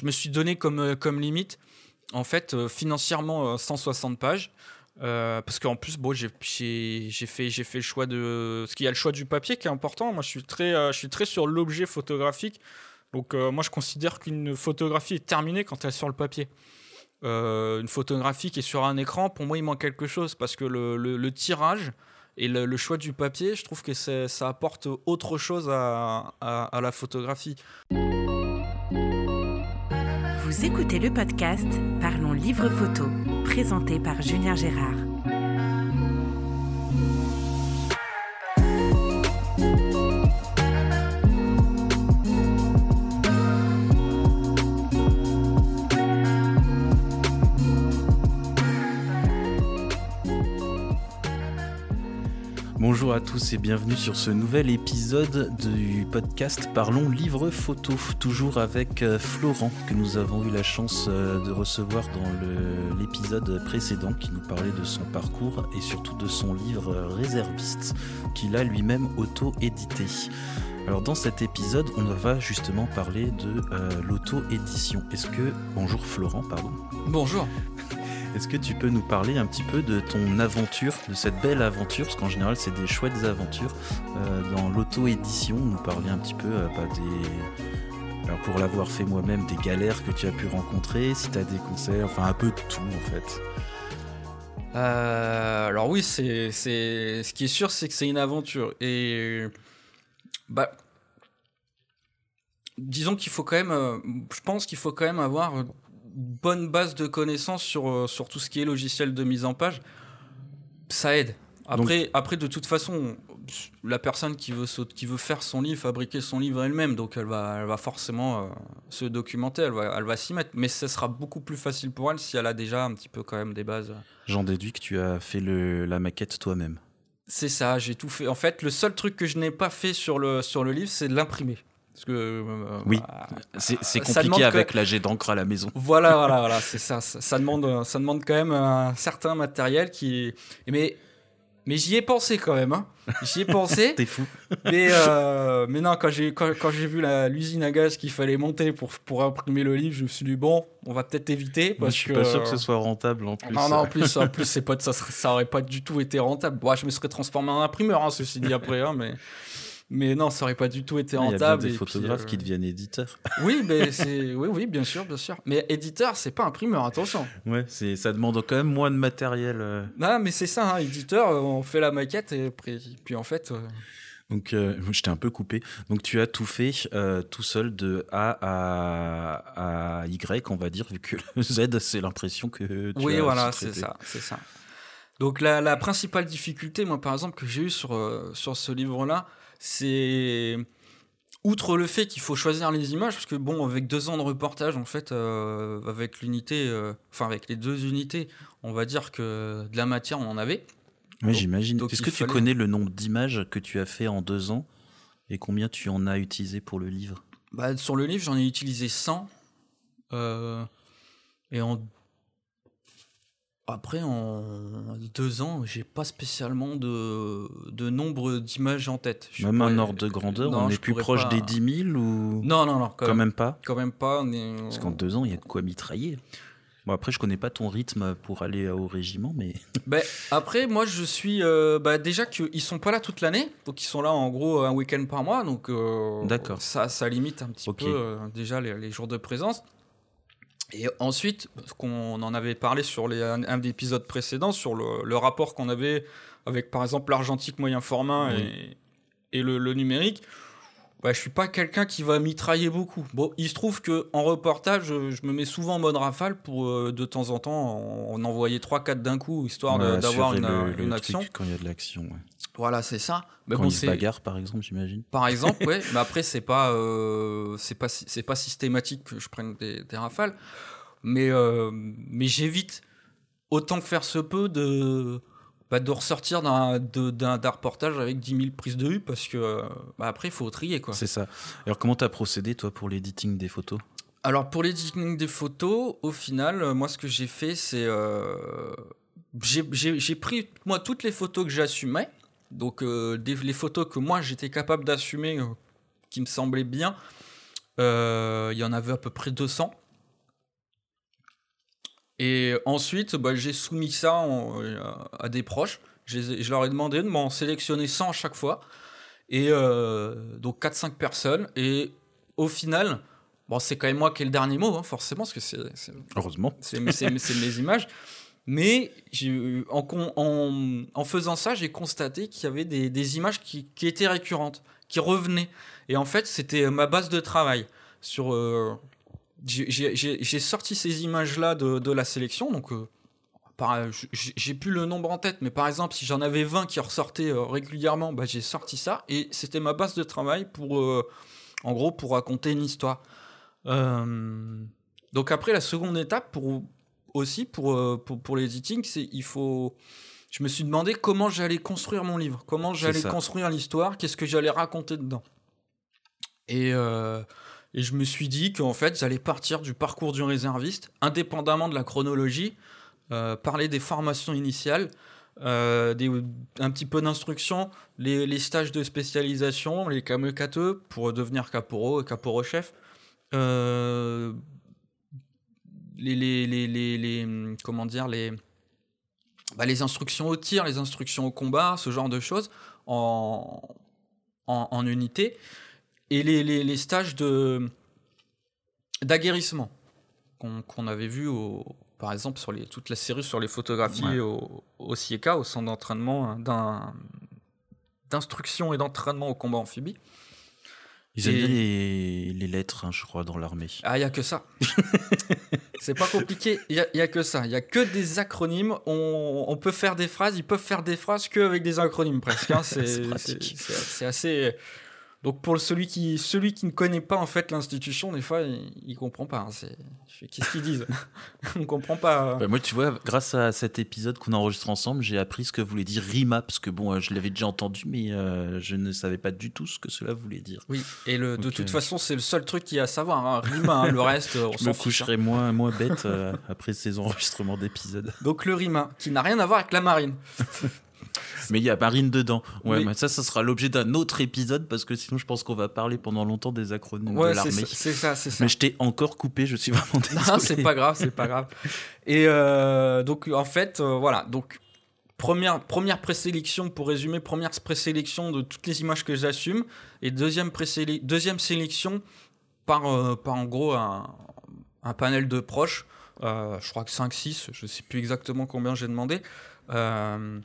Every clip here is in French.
je me suis donné comme, comme limite, en fait, financièrement, 160 pages. parce qu'en plus, bon, j'ai fait, fait le choix de. Ce qu'il y a le choix du papier qui est important. Moi, je suis très, je suis très sur l'objet photographique. Donc, moi, je considère qu'une photographie est terminée quand elle est sur le papier. une photographie qui est sur un écran, pour moi, il manque quelque chose parce que le, le tirage, et le, choix du papier, je trouve que ça apporte autre chose à, à la photographie. Vous écoutez le podcast Parlons Livre Photo, présenté par Julien Gérard. Bonjour à tous et bienvenue sur ce nouvel épisode du podcast Parlons Livre Photo, toujours avec euh, Florent que nous avons eu la chance euh, de recevoir dans l'épisode précédent qui nous parlait de son parcours et surtout de son livre Réserviste qu'il a lui-même auto-édité. Alors dans cet épisode, on va justement parler de euh, l'auto-édition. Est-ce que... Bonjour Florent, pardon. Bonjour. Est-ce que tu peux nous parler un petit peu de ton aventure, de cette belle aventure, parce qu'en général c'est des chouettes aventures, euh, dans l'auto-édition, nous parler un petit peu euh, bah, des... Alors pour l'avoir fait moi-même, des galères que tu as pu rencontrer, si tu as des conseils, enfin un peu de tout en fait. Euh, alors oui, c'est, ce qui est sûr, c'est que c'est une aventure. Et bah, disons qu'il faut quand même, je pense qu'il faut quand même avoir bonne base de connaissances sur, euh, sur tout ce qui est logiciel de mise en page, ça aide. Après, après de toute façon, la personne qui veut, qui veut faire son livre, fabriquer son livre elle-même, donc elle va, elle va forcément euh, se documenter, elle va, elle va s'y mettre. Mais ce sera beaucoup plus facile pour elle si elle a déjà un petit peu quand même des bases. J'en déduis que tu as fait le, la maquette toi-même. C'est ça, j'ai tout fait. En fait, le seul truc que je n'ai pas fait sur le, sur le livre, c'est de l'imprimer. Parce que, euh, oui, bah, c'est compliqué avec la jet d'encre à la maison. Voilà, voilà, voilà, c'est ça, ça, demande, ça demande quand même un certain matériel qui. Mais, mais j'y ai pensé quand même. Hein. J'y ai pensé. T'es fou. Mais, euh, mais non, quand j'ai quand, quand j'ai vu l'usine à gaz qu'il fallait monter pour, pour imprimer le livre, je me suis dit bon, on va peut-être éviter. Parce je suis pas sûr que ce soit rentable en plus. Non, non, en plus, en plus, c'est pas ça, ça aurait pas du tout été rentable. Bon, je me serais transformé en imprimeur, hein, ceci dit après, hein, mais. Mais non, ça aurait pas du tout été rentable. Il y a des photographes qui euh, deviennent éditeurs. Oui, mais c'est oui, oui, bien sûr, bien sûr. Mais éditeur, c'est pas imprimeur, attention. Ouais, c'est ça demande quand même moins de matériel. Euh. Non, mais c'est ça, hein, éditeur, euh, on fait la maquette et puis, en fait. Donc, je t'ai un peu coupé. Donc, tu as tout fait tout seul de A à, à, Y, on va dire, vu que le Z, c'est l'impression que tu oui, voilà, c'est ça, c'est ça. Donc, la, la, principale difficulté, moi, par exemple, que j'ai eu sur, sur ce livre-là, c'est outre le fait qu'il faut choisir les images, parce que bon, avec deux ans de reportage, en fait, euh, avec l'unité, euh, enfin avec les deux unités, on va dire que de la matière, on en avait. Oui, j'imagine. Est-ce que tu connais le nombre d'images que tu as fait en deux ans et combien tu en as utilisé pour le livre? Bah, Sur le livre, j'en ai utilisé 100. Euh, et en après, en deux ans, j'ai pas spécialement de, de nombre d'images en tête. même un ordre de grandeur, on est plus proche des 10 000 ou Non, non, non. Quand, même, pas. Quand même pas. Parce qu'en deux ans, il y a de quoi mitrailler. Bon après, je connais pas ton rythme pour aller au régiment, mais. Ben, après, moi, je suis euh, bah, déjà qu'ils sont pas là toute l'année, donc ils sont là en gros un week-end par mois, donc. Euh, D'accord. Ça, ça limite un petit peu euh, déjà les, jours de présence. Et ensuite, qu'on en avait parlé sur les, un, épisode précédent, sur le, rapport qu'on avait avec par exemple l'argentique moyen format et, et le, numérique, bah, je suis pas quelqu'un qui va mitrailler beaucoup. Bon, il se trouve que en reportage, je, me mets souvent en mode rafale pour euh, de temps en temps en, envoyer 3-4 d'un coup, histoire d'avoir une, une action. quand il y a de l'action, ouais. Voilà, c'est ça. Mais Quand bon, ils se bagarrent, par exemple, j'imagine. Par exemple, ouais. mais après, c'est pas, euh, c'est pas, c'est pas systématique que je prenne des, rafales. Mais, euh, mais j'évite autant que faire se peut de, bah, de ressortir d'un, d'un, reportage avec 10 000 prises de vue parce que bah, après, il faut trier. Quoi. C'est ça. Alors, comment tu as procédé, toi, pour l'editing des photos? Alors, pour l'editing des photos, au final, moi, ce que j'ai fait, c'est. Euh, j'ai, j'ai pris, moi, toutes les photos que j'assumais donc euh, les photos que moi j'étais capable d'assumer, euh, qui me semblaient bien, euh, il y en avait à peu près 200. Et ensuite, bah, j'ai soumis ça en- à des proches. Je, leur ai demandé de m'en sélectionner 100 à chaque fois. Et euh, donc 4-5 personnes. Et au final, bon, c'est quand même moi qui ai le dernier mot, hein, forcément, parce que Heureusement. c'est- c'est mes images. Mais en, faisant ça, j'ai constaté qu'il y avait des, images qui, étaient récurrentes, qui revenaient. Et en fait, c'était ma base de travail. Sur, euh, j'ai- sorti ces images-là de, la sélection. Donc, euh, j'ai plus le nombre en tête, mais par exemple, si j'en avais 20 qui ressortaient euh, régulièrement, bah, j'ai sorti ça. Et c'était ma base de travail pour, euh, en gros, pour raconter une histoire. Donc après, la seconde étape, pour, aussi pour, euh, pour, pour l'editing, c'est il faut... Je me suis demandé comment j'allais construire mon livre, comment j'allais construire l'histoire, qu'est-ce que j'allais raconter dedans. Et, euh, et je me suis dit qu'en fait, j'allais partir du parcours du réserviste, indépendamment de la chronologie, euh, parler des formations initiales, euh, des, un petit peu d'instruction, les, les stages de spécialisation, les kamekateux pour devenir caporo et caporo-chef, euh, les, les, les, les, les- comment dire, les, bah, les instructions au tir, les instructions au combat, ce genre de choses en, en, en unité, et les, les, les stages de d'aguerrissement qu'on avait vu au, par exemple sur les, toute la série sur les photographies Ouais. au, au CIECA, au centre d'entraînement hein, d'instruction et d'entraînement au combat amphibie. Ils aiment bien les, les lettres, hein, je crois, dans l'armée. Ah, il y a que ça. c'est pas compliqué, il y a, a que ça. Il y a que des acronymes. On, on peut faire des phrases, ils peuvent faire des phrases qu'avec des acronymes presque. hein. C'est assez. Donc pour celui qui, celui qui ne connaît pas en fait l'institution, des fois, il, il comprend pas. hein. C'est- Qu'est-ce qu'ils disent? On comprend pas. Bah, moi, tu vois, grâce à cet épisode qu'on enregistre ensemble, j'ai appris ce que voulait dire RIMA, parce que bon, euh, je l'avais déjà entendu, mais euh, je ne savais pas du tout ce que cela voulait dire. Oui, et le, de toute façon, c'est le seul truc qu'il y a à savoir. Hein. Rima, hein, le reste, on Je me fiche. coucherai moins, moins bête euh, après ces enregistrements d'épisodes. Donc le Rima, qui n'a rien à voir avec la marine. Mais il y a Marine dedans. Ouais, mais ça, ça sera l'objet d'un autre épisode, parce que sinon, je pense qu'on va parler pendant longtemps des acronymes Ouais, de l'armée. c'est ça, c'est ça. Mais je t'ai encore coupé, je suis vraiment désolé. Non, c'est pas grave, c'est pas grave. Et euh, donc, en fait, euh, voilà. Donc, première, première présélection, pour résumer, première présélection de toutes les images que j'assume. Et deuxième, deuxième sélection par, euh, par en gros un, un panel de proches. Euh, je crois que 5-6, je sais plus exactement combien j'ai demandé. Euh,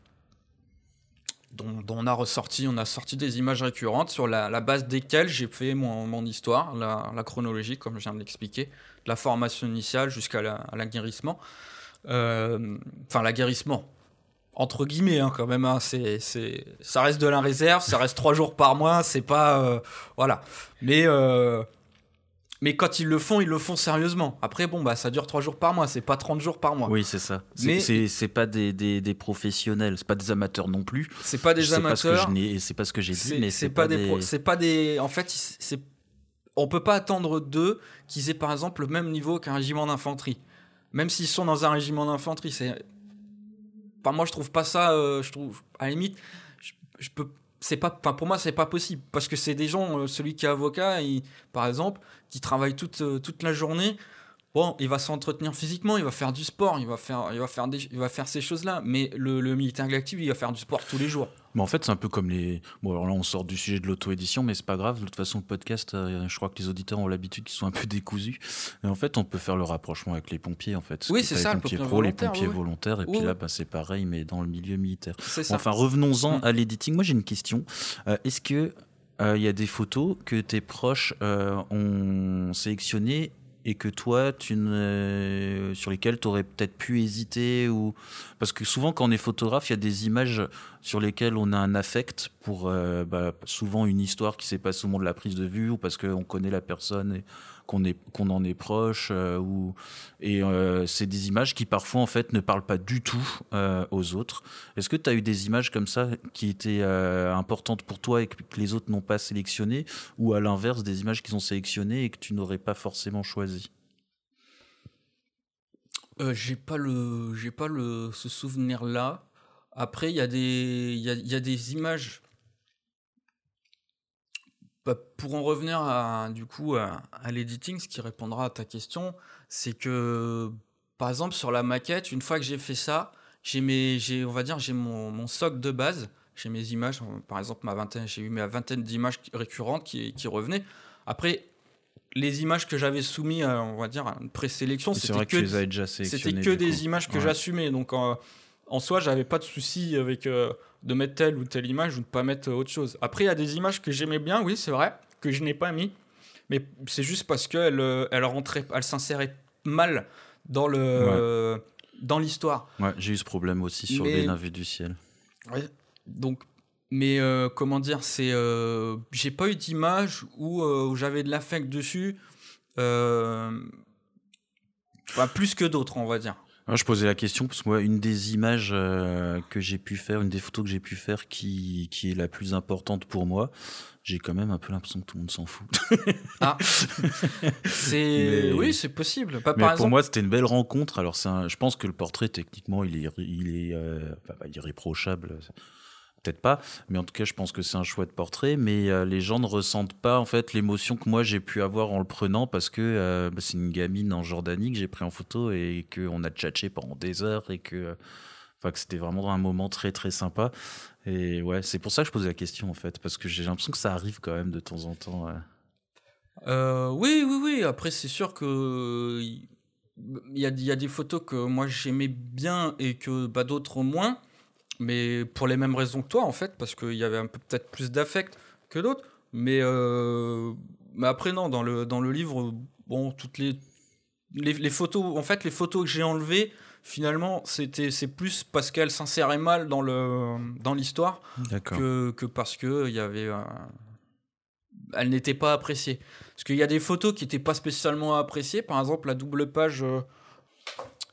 dont, on a ressorti, sorti des images récurrentes sur la, base desquelles j'ai fait mon, histoire, la, chronologie, comme je viens de l'expliquer, de la formation initiale jusqu'à l'aguerrissement. Euh, Enfin, l'aguerrissement, entre guillemets, hein, quand même. hein, c'est, ça reste de la réserve, ça reste trois jours par mois, c'est pas. euh, voilà. Mais. euh, mais quand ils le font, ils le font sérieusement. Après, bon, bah, ça dure trois jours par mois, c'est pas 30 jours par mois. Oui, c'est ça. Mais- c'est- pas des, des, des professionnels, c'est pas des amateurs non plus. C'est pas des Je amateurs. c'est pas ce que j'ai dit, mais c'est pas, des, c'est pas des. En fait, c'est on peut pas attendre d'eux qu'ils aient par exemple le même niveau qu'un régiment d'infanterie. Même s'ils sont dans un régiment d'infanterie, c'est. Enfin, moi, je trouve pas ça. euh, je trouve à la limite, je, je peux. C'est pas. Pour moi, c'est pas possible parce que c'est des gens. euh, celui qui est avocat, il- par exemple, qui travaille toute euh, toute la journée. Bon, il va s'entretenir physiquement, il va faire du sport, il va faire, il va faire, des, il va faire ces choses-là. Mais le, le militaire galactique, il va faire du sport tous les jours. Mais en fait, c'est un peu comme les. Bon, alors là, on sort du sujet de l'auto-édition, mais c'est pas grave. De toute façon, le podcast, euh, je crois que les auditeurs ont l'habitude qu'ils sont un peu décousus. Et en fait, on peut faire le rapprochement avec les pompiers, en fait. Oui, c'est les ça, le pompiers pompier pro, les pompiers oui, volontaires. Et Oui, puis là, bah, c'est pareil, mais dans le milieu militaire. C'est ça. Enfin, revenons-en Mm. à l'editing. Moi, j'ai une question. Euh, Est-ce que euh, il y a des photos que tes proches ont sélectionnées et que toi, tu ne... sur lesquelles tu aurais peut-être pu hésiter ou parce que souvent, quand on est photographe, il y a des images sur lesquelles on a un affect pour euh, bah, souvent une histoire qui s'est passée au moment de la prise de vue ou parce qu'on connaît la personne qu'on est qu'on en est proche euh, ou et euh, c'est des images qui parfois en fait ne parlent pas du tout euh, aux autres. Est-ce que tu as eu des images comme ça qui étaient importantes pour toi et que, les autres n'ont pas sélectionnées ou à l'inverse des images qu'ils ont sélectionnées et que tu n'aurais pas forcément choisies? J'ai pas le, j'ai pas le ce souvenir là. Après, il y a des, il y y a des images. Bah, pour en revenir à du coup à, à l'editing, ce qui répondra à ta question, c'est que par exemple, sur la maquette, une fois que j'ai fait ça, j'ai mes, j'ai, on va dire, j'ai mon, mon socle de base. J'ai mes images, par exemple, ma vingtaine, j'ai eu ma vingtaine d'images récurrentes qui, qui revenaient. Après, les images que j'avais soumises, à, on va dire, à une présélection, c'était que, c'était des coup. images que Ouais. j'assumais. Donc, en, en soi, j'avais pas de souci avec euh, de mettre telle ou telle image ou de pas mettre autre chose. Après, il y a des images que j'aimais bien, oui, c'est vrai, que je n'ai pas mis. Mais c'est juste parce qu'elles euh, elles rentraient, elles s'inséraient mal dans le. Dans l'histoire. Ouais, j'ai eu ce problème aussi sur Mais- les navets du ciel. Donc, mais euh, comment dire, c'est, euh, j'ai pas eu d'image où, euh, où j'avais de l'affect dessus, euh, bah, plus que d'autres, on va dire. Ouais, je posais la question parce que moi, une des images euh, que j'ai pu faire, une des photos que j'ai pu faire qui, qui est la plus importante pour moi, j'ai quand même un peu l'impression que tout le monde s'en fout. Ah, c'est, Mais- oui, c'est possible. Pas Mais par pour exemple. moi, c'était une belle rencontre. Alors, c'est un- je pense que le portrait, techniquement, il est, il est euh, enfin, pas irréprochable. Peut-être pas, mais en tout cas, je pense que c'est un chouette portrait. Mais euh, les gens ne ressentent pas en fait l'émotion que moi j'ai pu avoir en le prenant parce que euh, bah, c'est une gamine en Jordanie que j'ai pris en photo et qu'on a tchatché pendant des heures et que, enfin, que c'était vraiment un moment très très sympa. Et ouais, c'est pour ça que je posais la question en fait, parce que j'ai l'impression que ça arrive quand même de temps en temps. euh. Oui, oui, oui. Après, c'est sûr que a, il y a des photos que moi j'aimais bien et que bah, d'autres moins. Mais pour les mêmes raisons que toi, en fait, parce qu'il y avait un peu peut-être plus d'affect que d'autres. Mais, euh, mais après, non, dans le, dans le livre, bon, toutes les, les, les photos, en fait, les photos que j'ai enlevées, finalement, c'était, c'est plus parce qu'elles s'inséraient mal dans, le, dans l'histoire que, que parce que il y avait un- elle n'était pas appréciée parce qu'il y a des photos qui n'étaient pas spécialement appréciées par exemple la double page euh,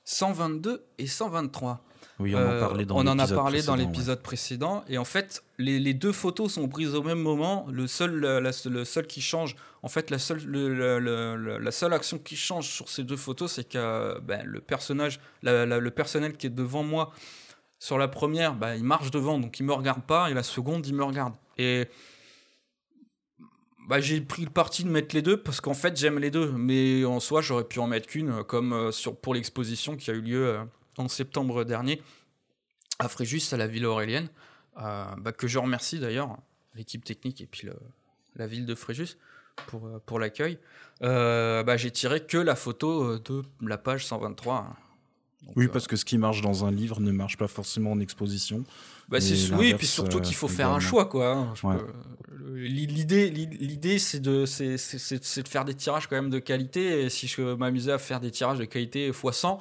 122 et 123 Oui, on en Euh, parlait dans on en a parlé dans ouais. l'épisode précédent. Et en fait les, les deux photos sont prises au même moment. Le seul la- la- le seul qui change en fait la seule le- le- le- le- la seule action qui change sur ces deux photos c'est que ben, le personnage le personnel qui est devant moi sur la première bah, il marche devant donc il me regarde pas et la seconde il me regarde. Et bah, j'ai pris le parti de mettre les deux parce qu'en fait j'aime les deux. Mais en soi j'aurais pu en mettre qu'une comme euh, sur, pour l'exposition qui a eu lieu euh, en septembre dernier à Fréjus à la ville aurélienne euh, bah, que je remercie d'ailleurs l'équipe technique et puis le- la ville de Fréjus pour, euh, pour l'accueil Euh, bah, j'ai tiré que la photo de la page 123 Donc, Oui, parce que ce qui marche dans un livre ne marche pas forcément en exposition. bah, Et oui, et puis surtout qu'il faut faire un choix, quoi. hein. Ouais. L'idée, l'idée, c'est de, de faire des tirages quand même de qualité. Et si je m'amusais à faire des tirages de qualité x 100,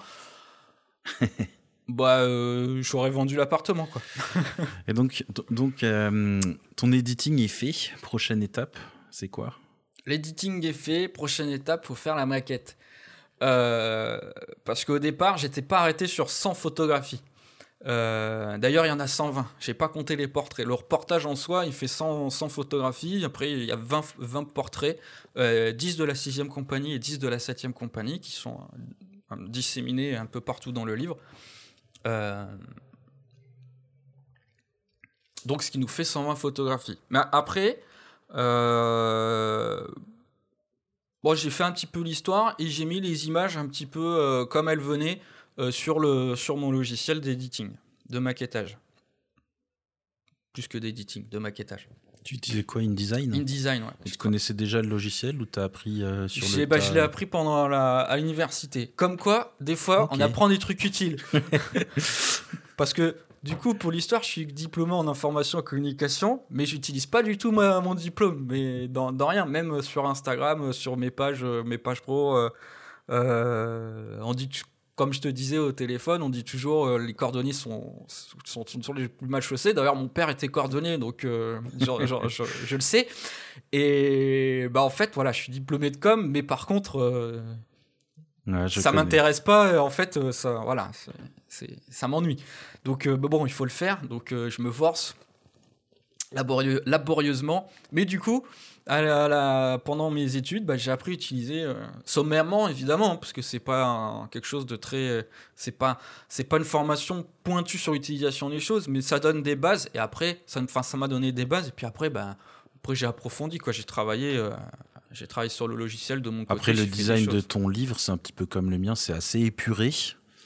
bah, euh, j'aurais vendu l'appartement, quoi. Et donc, donc euh, ton editing est fait. Prochaine étape, c'est quoi? L'editing est fait. Prochaine étape, faut faire la maquette. Euh, parce qu'au départ, j'étais pas arrêté sur 100 photographies. Euh, D'ailleurs, il y en a 120. J'ai pas compté les portraits. Le reportage en soi, il fait 100, 100 photographies. Après, il y a 20, 20 portraits, euh, 10 de la 6e compagnie et 10 de la 7e compagnie qui sont euh, disséminés un peu partout dans le livre. Euh, donc, ce qui nous fait 120 photographies. Mais après, euh, j'ai fait un petit peu l'histoire et j'ai mis les images un petit peu euh, comme elles venaient sur, sur mon logiciel d'editing, de maquettage. Plus que d'editing, de maquettage. Tu utilisais quoi InDesign InDesign, ouais. Tu connaissais déjà le logiciel ou t'as appris euh, sur le bah, je l'ai appris pendant la, à l'université. Comme quoi, des fois, on apprend des trucs utiles. Parce que, du coup, pour l'histoire, je suis diplômé en information et communication, mais j'utilise pas du tout ma- mon diplôme, mais dans, dans rien, même sur Instagram, sur mes pages, euh, mes pages pro. euh, euh, on dit, tu- comme je te disais au téléphone, on dit toujours euh, les cordonniers sont, sont, les plus mal chaussés. D'ailleurs, mon père était cordonnier, donc euh, genre- genre- je, je le sais. Et bah en fait, voilà, je suis diplômé de com, mais par contre, euh, Ouais, ça m'intéresse pas. euh, En fait, euh, ça, voilà, c'est, ça m'ennuie. Donc bah bon, il faut le faire. Donc je me force laborieux- laborieusement. Mais du coup, à la- à la- pendant mes études, bah, j'ai appris à utiliser euh, sommairement, évidemment, parce que c'est pas un- quelque chose de très, euh, c'est pas, c'est pas une formation pointue sur l'utilisation des choses, mais ça donne des bases. Et après, ça, enfin, ça m'a donné des bases. Et puis après, bah, après j'ai approfondi, quoi. J'ai travaillé. euh, j'ai travaillé sur le logiciel de mon côté. Après, le design de ton livre, c'est un petit peu comme le mien, c'est assez épuré.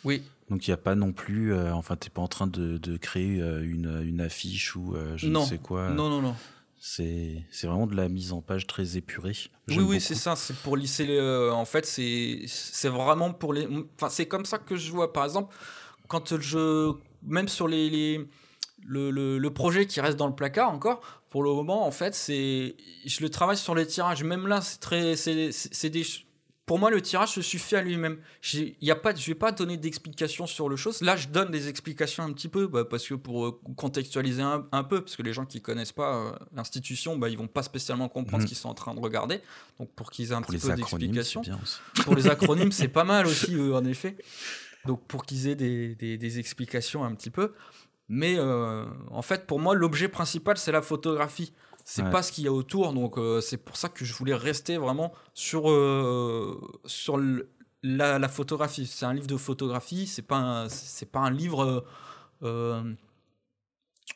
Oui, Donc il n'y a pas non plus, euh, enfin t'es pas en train de, de créer euh, une, une affiche ou euh, je Non. ne sais quoi. non, non, non. C'est c'est vraiment de la mise en page très épurée. Oui, oui, c'est ça. C'est pour lisser les. euh, en fait, c'est c'est vraiment pour les. Enfin, c'est comme ça que je vois. Par exemple, quand je même sur les, les- le, le, le projet qui reste dans le placard encore. Pour le moment, en fait, c'est je le travaille sur les tirages. Même là, c'est très. C'est des. Pour moi, le tirage se suffit à lui-même. Je vais pas donner d'explications sur le chose. Là, je donne des explications un petit peu, bah, parce que pour euh, contextualiser un, un peu, parce que les gens qui connaissent pas euh, l'institution, bah, ils vont pas spécialement comprendre ce qu'ils sont en train de regarder. Donc, pour qu'ils aient un Pour petit peu d'explications. Pour les acronymes, c'est pas mal aussi, euh, en effet. Donc, pour qu'ils aient des, des- des explications un petit peu. Mais euh, en fait, pour moi, l'objet principal, c'est la photographie. C'est Ouais. pas ce qu'il y a autour. Donc, euh, c'est pour ça que je voulais rester vraiment sur, euh, sur le- la, la photographie. C'est un livre de photographie. C'est pas un, c'est pas un livre euh,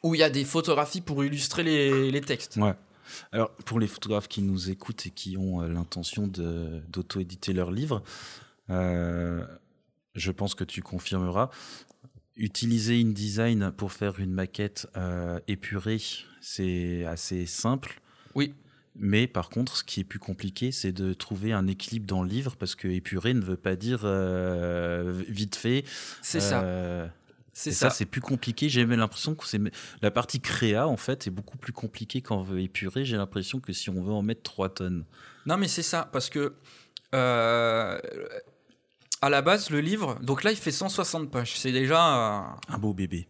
où il y a des photographies pour illustrer les, les textes. Ouais. Alors, pour les photographes qui nous écoutent et qui ont l'intention de- d'auto-éditer leur livre, euh, je pense que tu confirmeras. Utiliser InDesign pour faire une maquette euh, épurée, c'est assez simple. Oui. Mais par contre, ce qui est plus compliqué, c'est de trouver un équilibre dans le livre parce que épuré ne veut pas dire euh, vite fait. C'est ça. Euh, C'est ça. ça, c'est plus compliqué. J'ai même l'impression que c'est la partie créa en fait est beaucoup plus compliquée quand on veut épurer. J'ai l'impression que si on veut en mettre 3 tonnes. Non, mais c'est ça, parce que euh, à la base, le livre, donc là, il fait 160 pages. C'est déjà. euh, Un beau bébé.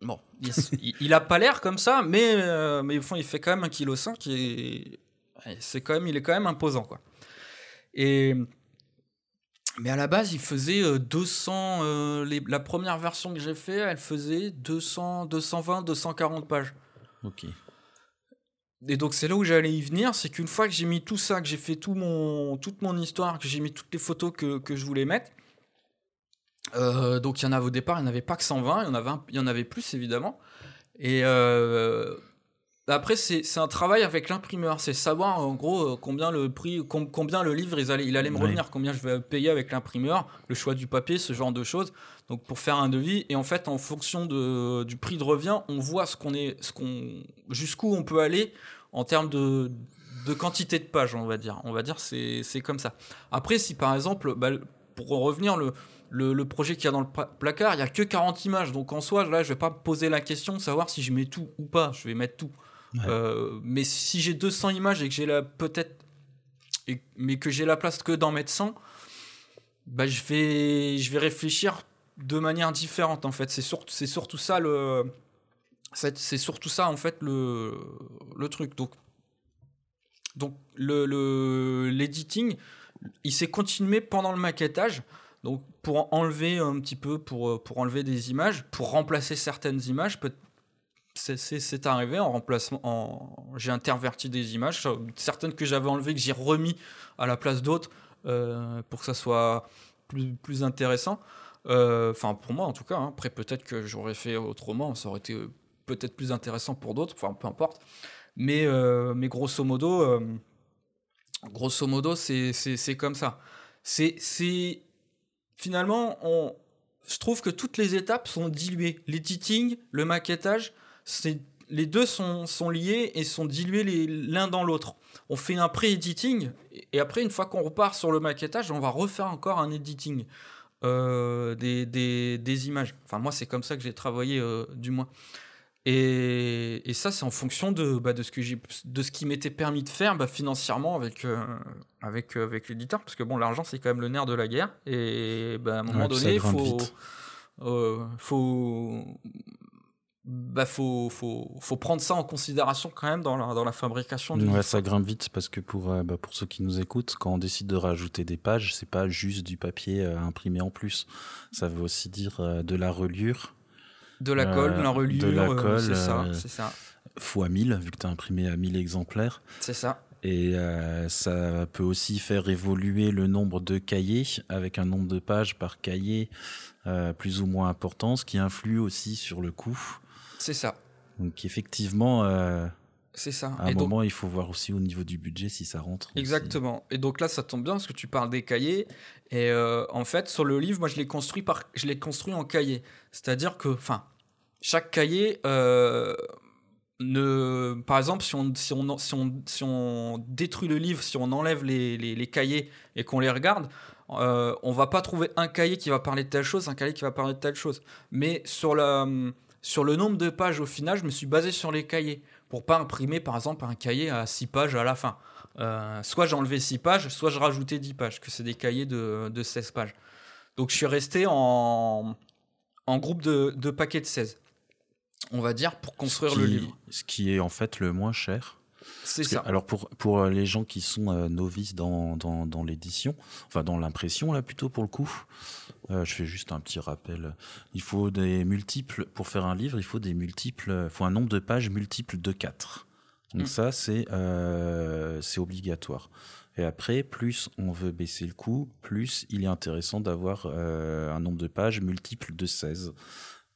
bon, il, il- il a pas l'air comme ça, mais, euh, mais au fond, il fait quand même 1,5 kg et ouais, c'est quand même, il est quand même imposant, quoi. Et. Mais à la base, il faisait euh, 200. euh, les- la première version que j'ai fait, elle faisait 200, 220, 240 pages. Ok. Et donc c'est là où j'allais y venir, c'est qu'une fois que j'ai mis tout ça, que j'ai fait tout mon, toute mon histoire, que j'ai mis toutes les photos que, je voulais mettre, euh, donc il y en avait au départ, il n'y en avait pas que 120, il y en avait, y en avait plus évidemment. Et euh, après c'est un travail avec l'imprimeur, c'est savoir en gros euh, combien le prix, com- combien le livre il allait, il allait me revenir, combien je vais payer avec l'imprimeur, le choix du papier, ce genre de choses. Donc pour faire un devis et en fait en fonction de, du prix de revient, on voit ce qu'on est, ce qu'on, jusqu'où on peut aller en termes de, de quantité de pages, on va dire. On va dire c'est comme ça. Après si par exemple, bah, pour revenir le le, le projet qu'il y a dans le pla- placard, il y a que 40 images, donc en soi là je vais pas me poser la question de savoir si je mets tout ou pas. Je vais mettre tout. Euh, mais si j'ai 200 images et que j'ai la peut-être mais que j'ai la place que d'en mettre 100, bah, je vais je vais réfléchir de manière différente en fait. C'est surtout ça le c'est surtout ça en fait le le truc. Donc donc le- l'editing il s'est continué pendant le maquettage. Donc pour enlever un petit peu pour pour enlever des images, pour remplacer certaines images, peut c'est- arrivé en remplacement. En, j'ai interverti des images, certaines que j'avais enlevées, que j'ai remis à la place d'autres euh, pour que ça soit plus, plus intéressant. Euh, Enfin, pour moi en tout cas. hein. Après, peut-être que j'aurais fait autrement, ça aurait été euh, peut-être plus intéressant pour d'autres. Enfin, peu importe. Mais, mais grosso modo, grosso modo, c'est comme ça. C'est finalement, on, je trouve que toutes les étapes sont diluées. L'editing, le maquettage, les deux sont, sont liés et sont dilués l'un dans l'autre. On fait un pré-editing et après, une fois qu'on repart sur le maquettage, on va refaire encore un editing euh, des, des, des images. Enfin, moi, c'est comme ça que j'ai travaillé, euh, du moins. Et, et ça, c'est en fonction de, bah, de ce que de ce qui m'était permis de faire bah, financièrement avec, euh, avec, avec l'éditeur, parce que bon, l'argent c'est quand même le nerf de la guerre. Et bah, à un moment Ouais, donné, il faut, faut, bah, faut, faut, faut prendre ça en considération quand même dans la, dans la fabrication du Ouais, livre. ça grimpe vite parce que pour, euh, bah, pour ceux qui nous écoutent, quand on décide de rajouter des pages, c'est pas juste du papier euh, imprimé en plus. Ça veut aussi dire euh, de la reliure De la colle, de Euh, la de reliure, la euh, colle, c'est ça, c'est ça, fois 1000, vu que tu as imprimé à 1000 exemplaires. c'est ça. Et ça peut aussi faire évoluer le nombre de cahiers avec un nombre de pages par cahier plus ou moins important, ce qui influe aussi sur le coût. C'est ça. Donc effectivement, euh, C'est ça. À un moment, il faut voir aussi au niveau du budget si ça rentre. Exactement. Et donc là, ça tombe bien parce que tu parles des cahiers. Et euh, en fait, sur le livre, moi, je l'ai construit par, je l'ai construit en cahier. C'est-à-dire que, enfin, chaque cahier, euh, ne, par exemple, si on, si on, si, on, si on détruit le livre, si on enlève les, les, les cahiers et qu'on les regarde, euh, on va pas trouver un cahier qui va parler de telle chose, un cahier qui va parler de telle chose. Mais sur, la, sur le nombre de pages au final, je me suis basé sur les cahiers pour pas imprimer par exemple un cahier à 6 pages à la fin. Euh, soit j'enlevais 6 pages, soit je rajoutais 10 pages, que c'est des cahiers de, de, 16 pages. Donc je suis resté en, en groupe de, de paquets de 16, on va dire, pour construire qui, le livre. Ce qui est en fait le moins cher. C'est ça. alors pour, pour les gens qui sont euh, novices dans, dans, dans l'édition, enfin dans l'impression là plutôt pour le coup, euh, je fais juste un petit rappel. Il faut des multiples, pour faire un livre, il faut des multiples, faut un nombre de pages multiples de 4. Donc Mm. ça, c'est euh, obligatoire. Et après, plus on veut baisser le coût, plus il est intéressant d'avoir euh, un nombre de pages multiples de 16.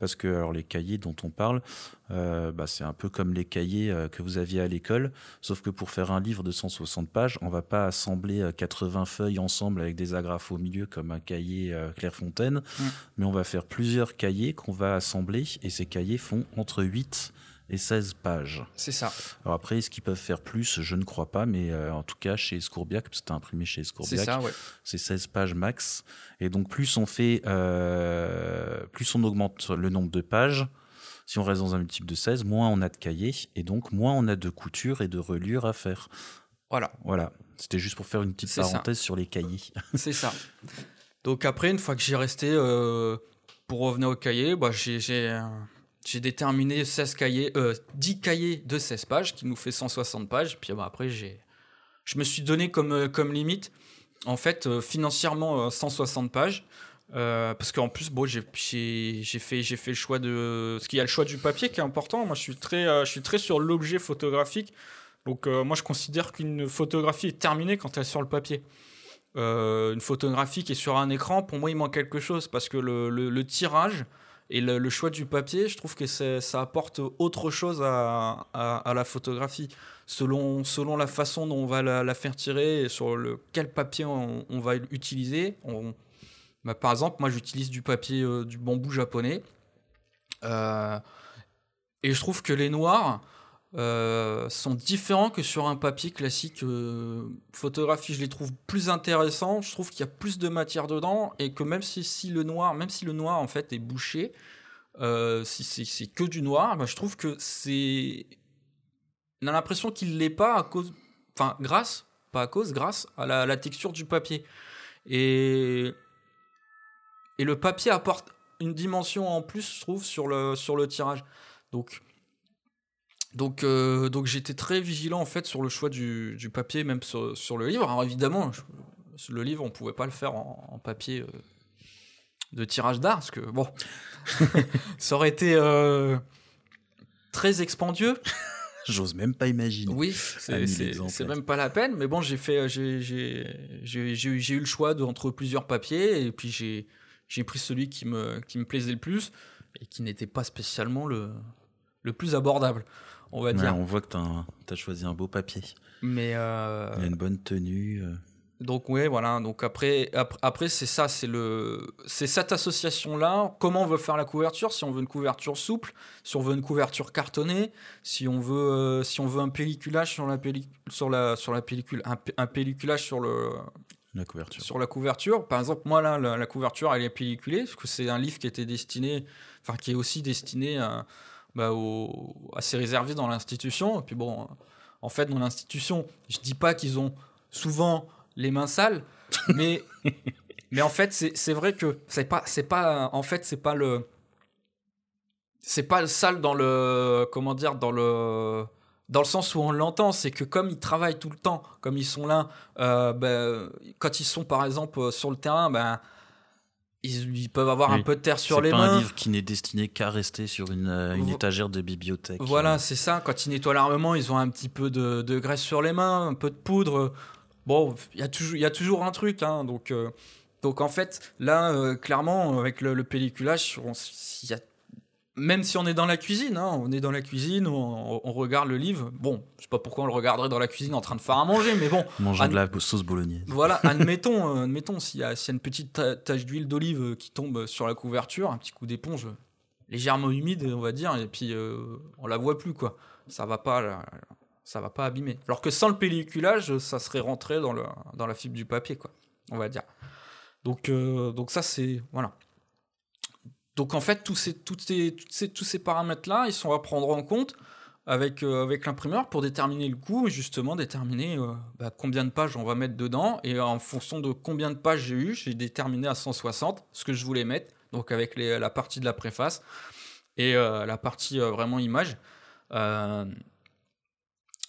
Parce que alors les cahiers dont on parle, euh, bah, c'est un peu comme les cahiers euh, que vous aviez à l'école, sauf que pour faire un livre de 160 pages, on va pas assembler euh, 80 feuilles ensemble avec des agrafes au milieu comme un cahier euh, Clairefontaine, Mm. mais on va faire plusieurs cahiers qu'on va assembler et ces cahiers font entre 8 et 16 pages. C'est ça. Alors après, est-ce qu'ils peuvent faire plus? Je ne crois pas, mais euh, en tout cas, chez Scourbiac, parce que c'était imprimé chez C'est Scourbiac, ça, ouais. c'est 16 pages max. Et donc, plus on fait, euh, plus on augmente le nombre de pages, si on reste dans un multiple de 16, moins on a de cahiers, et donc moins on a de coutures et de reliures à faire. Voilà. Voilà. C'était juste pour faire une petite C'est ça. parenthèse sur les cahiers. C'est ça. Donc après, une fois que j'ai resté, euh, pour revenir au cahier, bah, j'ai, j'ai, j'ai déterminé 16 cahiers, euh, 10 cahiers de 16 pages, qui nous fait 160 pages. Puis bah, après, je me suis donné comme, euh, limite, en fait, euh, financièrement, euh, 160 pages. Parce qu'en plus, bon, j'ai, fait, le choix de... Parce qu'il y a le choix du papier qui est important. Moi, je suis très, sur l'objet photographique. Donc moi, je considère qu'une photographie est terminée quand elle est sur le papier. Une photographie qui est sur un écran, pour moi, il manque quelque chose parce que le tirage et le, choix du papier, je trouve que ça apporte autre chose à, la photographie. Selon, selon la façon dont on va la, faire tirer et sur le, quel papier on, va utiliser. Bah, par exemple, moi, j'utilise du papier, euh, du bambou japonais. Euh, et je trouve que les noirs euh, sont différents que sur un papier classique euh, photographie. Je les trouve plus intéressants. Je trouve qu'il y a plus de matière dedans et que même si, le noir, même si le noir en fait est bouché, euh, si c'est c'est que du noir, bah, je trouve que c'est. On a l'impression qu'il l'est pas à cause, enfin grâce, pas à cause, grâce à la, la texture du papier. Et et le papier apporte une dimension en plus, je trouve, sur le sur le tirage. Donc donc, euh, donc j'étais très vigilant en fait sur le choix du, du papier, même sur, sur le livre. Alors évidemment, je- le livre, on pouvait pas le faire en, en papier euh, de tirage d'art, parce que bon, ça aurait été euh, très expandieux. J'ose même pas imaginer. Oui, c'est même pas la peine. Mais bon, j'ai fait, j'ai eu le choix de, entre plusieurs papiers, et puis j'ai j'ai pris celui qui me, qui me plaisait le plus et qui n'était pas spécialement le, le plus abordable, on va Ouais, dire. on voit que tu as choisi un beau papier. Mais euh, Il a une bonne tenue. euh. donc ouais, voilà. Donc après, après, après, c'est ça, c'est le, c'est cette association là. Comment on veut faire la couverture? Si on veut une couverture souple, si on veut une couverture cartonnée, si on veut, euh, si on veut un pelliculage sur la pelli- sur la sur la pellicule, un, pe- un pelliculage sur le La couverture. sur la couverture. Par exemple, moi là, la, la couverture elle est pelliculée parce que c'est un livre qui était destiné, enfin qui est aussi destiné à, bah, au- ses réservés dans l'institution. Et puis bon, en fait, dans l'institution, je dis pas qu'ils ont souvent les mains sales, mais mais en fait, c'est vrai que c'est pas c'est pas en fait c'est pas le c'est pas le sale dans le comment dire dans le dans le sens où on l'entend, c'est que comme ils travaillent tout le temps, comme ils sont là, euh, ben, quand ils sont par exemple sur le terrain, ben, ils, ils peuvent avoir Oui. un peu de terre sur C'est les pas mains. un livre qui n'est destiné qu'à rester sur une, euh, une étagère de bibliothèque. Voilà, c'est ça. Quand ils nettoient l'armement, ils ont un petit peu de, de graisse sur les mains, un peu de poudre. Bon, il y a toujours, il y a toujours un truc. Hein, donc, euh, donc en fait, là, euh, clairement, avec le, le pelliculage, il y a, même si on est dans la cuisine, hein, on est dans la cuisine, on, on, regarde le livre. Bon, je sais pas pourquoi on le regarderait dans la cuisine en train de faire à manger, mais bon. Mangeant de la sauce bolognaise. Voilà, admettons, euh, admettons s'il y, a une petite tache d'huile d'olive euh, qui tombe sur la couverture, un petit coup d'éponge légèrement humide, on va dire, et puis euh, on la voit plus, quoi. Ça va pas, ça va pas abîmer. Alors que sans le pelliculage, ça serait rentré dans, le, dans la fibre du papier, quoi, on va dire. Donc, donc ça, c'est. Voilà. Donc en fait, tous ces, ces, ces, tous ces paramètres-là, ils sont à prendre en compte avec, euh, l'imprimeur pour déterminer le coût et justement déterminer euh, bah, combien de pages on va mettre dedans. Et en fonction de combien de pages j'ai eu, j'ai déterminé à 160 ce que je voulais mettre, donc avec la partie de la préface et euh, la partie vraiment image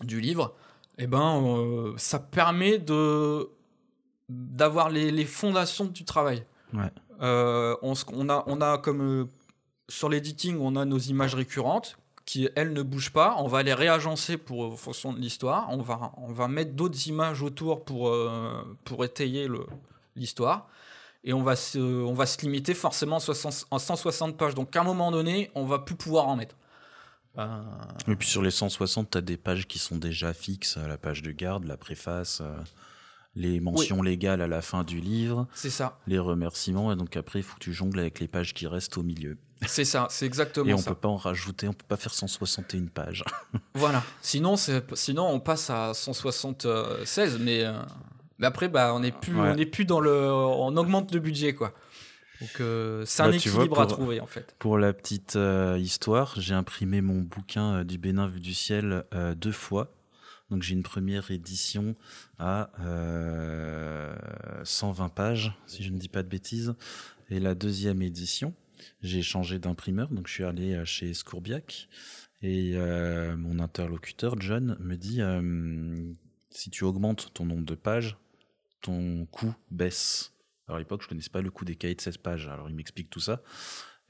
du livre. Et eh ben, ça permet de d'avoir les, les fondations du travail. Euh, on, a, comme euh, sur l'editing, on a nos images récurrentes qui, elles, ne bougent pas. On va les réagencer pour, en fonction de l'histoire. On va, on va mettre d'autres images autour pour, euh, pour étayer l'histoire. Et on va, se, on va se limiter forcément à 160 pages. Donc, à un moment donné, on va plus pouvoir en mettre. Et puis sur les 160, tu as des pages qui sont déjà fixes, la page de garde, la préface les mentions légales à la fin du livre. C'est ça. Les remerciements. Et donc après, il faut que tu jongles avec les pages qui restent au milieu. C'est ça, c'est exactement ça. Et on ne peut pas en rajouter, on peut pas faire 161 pages. voilà. Sinon, sinon on passe à 176, mais, euh, mais après, bah, on n'est plus, on est plus dans le, on augmente le budget, quoi. Donc euh, c'est un bah, équilibre à trouver en fait. Pour la petite euh, histoire, j'ai imprimé mon bouquin du Bénin vu du ciel deux fois donc j'ai une première édition à 120 euh, pages, si je ne dis pas de bêtises. Et la deuxième édition, j'ai changé d'imprimeur, donc je suis allé euh, chez Scourbiac. Et euh, mon interlocuteur, John, me dit si tu augmentes ton nombre de pages, ton coût baisse. Alors à l'époque, je ne connaissais pas le coût des cahiers de 16 pages. Alors il m'explique tout ça.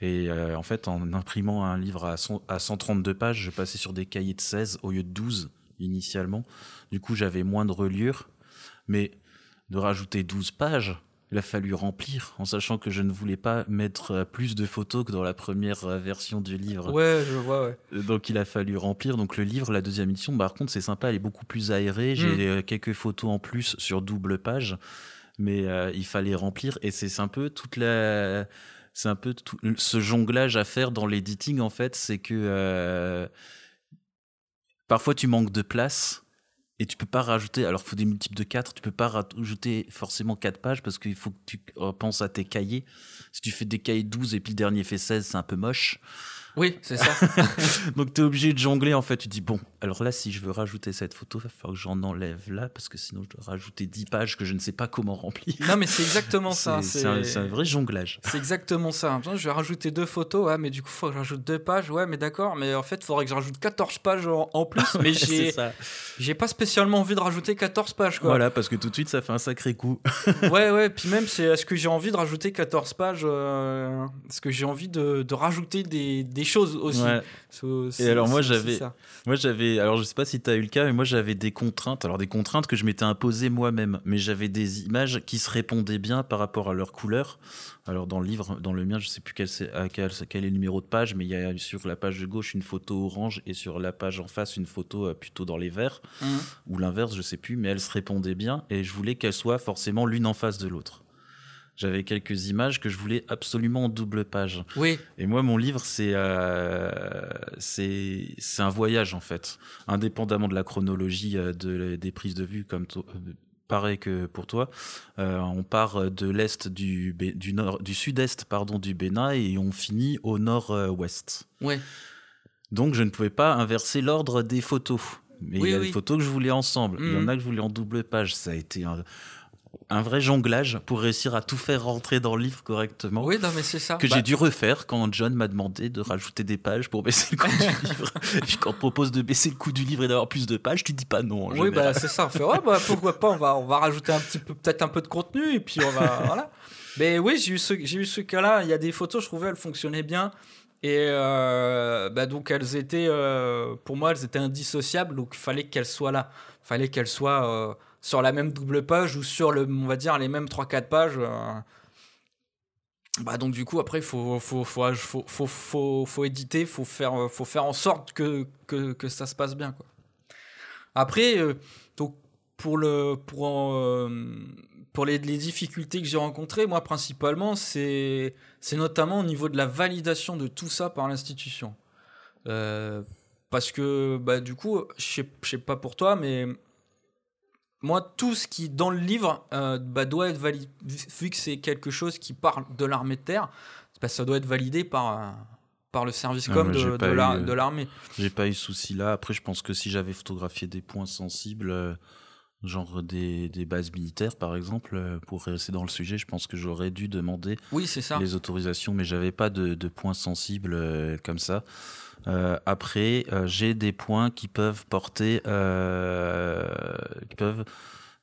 Et en fait, en imprimant un livre à, à 132 pages, je passais sur des cahiers de 16 au lieu de 12 initialement. Du coup, j'avais moins de reliure, mais de rajouter 12 pages, il a fallu remplir, en sachant que je ne voulais pas mettre euh, plus de photos que dans la première euh, version du livre. Ouais, je vois, ouais. Euh, donc il a fallu remplir. Donc le livre, la deuxième édition, par contre, c'est sympa, elle est beaucoup plus aérée. J'ai mm. quelques photos en plus sur double page, mais il fallait remplir. Et c'est un peu toute la. C'est un peu tout... ce jonglage à faire dans l'editing, en fait, c'est que Parfois, tu manques de place et tu peux pas rajouter. Alors, il faut des multiples de 4. Tu peux pas rajouter forcément 4 pages parce qu'il faut que tu penses à tes cahiers. Si tu fais des cahiers 12 et puis le dernier fait 16, c'est un peu moche. Oui, c'est ça. Donc tu es obligé de jongler en fait. Tu dis bon, alors là si je veux rajouter cette photo, il va falloir que j'en enlève là parce que sinon je dois rajouter 10 pages que je ne sais pas comment remplir. Non mais c'est exactement ça. C'est un, vrai jonglage. C'est exactement ça. Je vais rajouter deux photos, ouais, mais du coup il faut que je rajoute deux pages, ouais, mais d'accord, mais en fait il faudrait que je rajoute 14 pages en, plus, mais j'ai j'ai pas spécialement envie de rajouter 14 pages quoi. Voilà, parce que tout de suite ça fait un sacré coup. ouais ouais, puis même c'est est-ce que j'ai envie de rajouter 14 pages euh, est-ce que j'ai envie de, de rajouter des, des choses aussi? Et alors moi j'avais, moi j'avais, alors je sais pas si tu as eu le cas, mais moi j'avais des contraintes. Alors des contraintes que je m'étais imposées moi-même, mais j'avais des images qui se répondaient bien par rapport à leur couleur. Alors dans le livre, dans le mien, je sais plus quel, à quel, quel est le numéro de page, mais il y a sur la page de gauche une photo orange et sur la page en face une photo euh, plutôt dans les verts mmh. ou l'inverse, je sais plus, mais elles se répondaient bien et je voulais qu'elles soient forcément l'une en face de l'autre j'avais quelques images que je voulais absolument en double page. Oui. Et moi, mon livre, c'est euh, c'est c'est un voyage en fait, indépendamment de la chronologie euh, de, des prises de vue, comme euh, pareil que pour toi. Euh, on part de l'est du du nord du sud-est pardon du Bénin et on finit au nord-ouest. Oui. Donc je ne pouvais pas inverser l'ordre des photos. Mais il y a des photos que je voulais ensemble. Il y en mhm. a que je voulais en double page. Ça a été un, un vrai jonglage pour réussir à tout faire rentrer dans le livre correctement. Oui, non, mais c'est ça. Que j'ai bah dû refaire quand John m'a demandé de rajouter des pages pour baisser le coût du livre. Et puis quand on propose de baisser le coût du livre et d'avoir plus de pages, tu dis pas non. oui, bah c'est ça. On fait ouais, bah, pourquoi pas On va, on va rajouter un petit peu, peut-être un peu de contenu et puis on va, voilà. Mais oui, j'ai eu ce, j'ai eu ce cas-là. Il y a des photos, je trouvais, elles fonctionnaient bien. Et euh, bah donc elles étaient, euh, pour moi, elles étaient indissociables. Donc il fallait qu'elles soient là. Il fallait qu'elles soient euh, sur la même double page ou sur le, on va dire, les mêmes 3-4 pages. Euh. bah donc du coup après faut faut faut, faut faut faut faut éditer faut faire faut faire en sorte que que, que ça se passe bien quoi après euh, donc pour le pour euh, pour les, les, difficultés que j'ai rencontrées moi principalement c'est c'est notamment au niveau de la validation de tout ça par l'institution euh, parce que bah du coup je sais pas pour toi mais moi, tout ce qui dans le livre euh, bah, doit être validé, vu que c'est quelque chose qui parle de l'armée de terre, bah, ça doit être validé par, euh, par le service com de, de l'armée. J'ai pas eu souci là. Après, je pense que si j'avais photographié des points sensibles, euh, genre des, des, bases militaires par exemple, pour rester dans le sujet, je pense que j'aurais dû demander oui, ça. les autorisations, mais j'avais pas de, de, points sensibles comme ça. Euh, après, euh, j'ai des points qui peuvent porter, euh, qui peuvent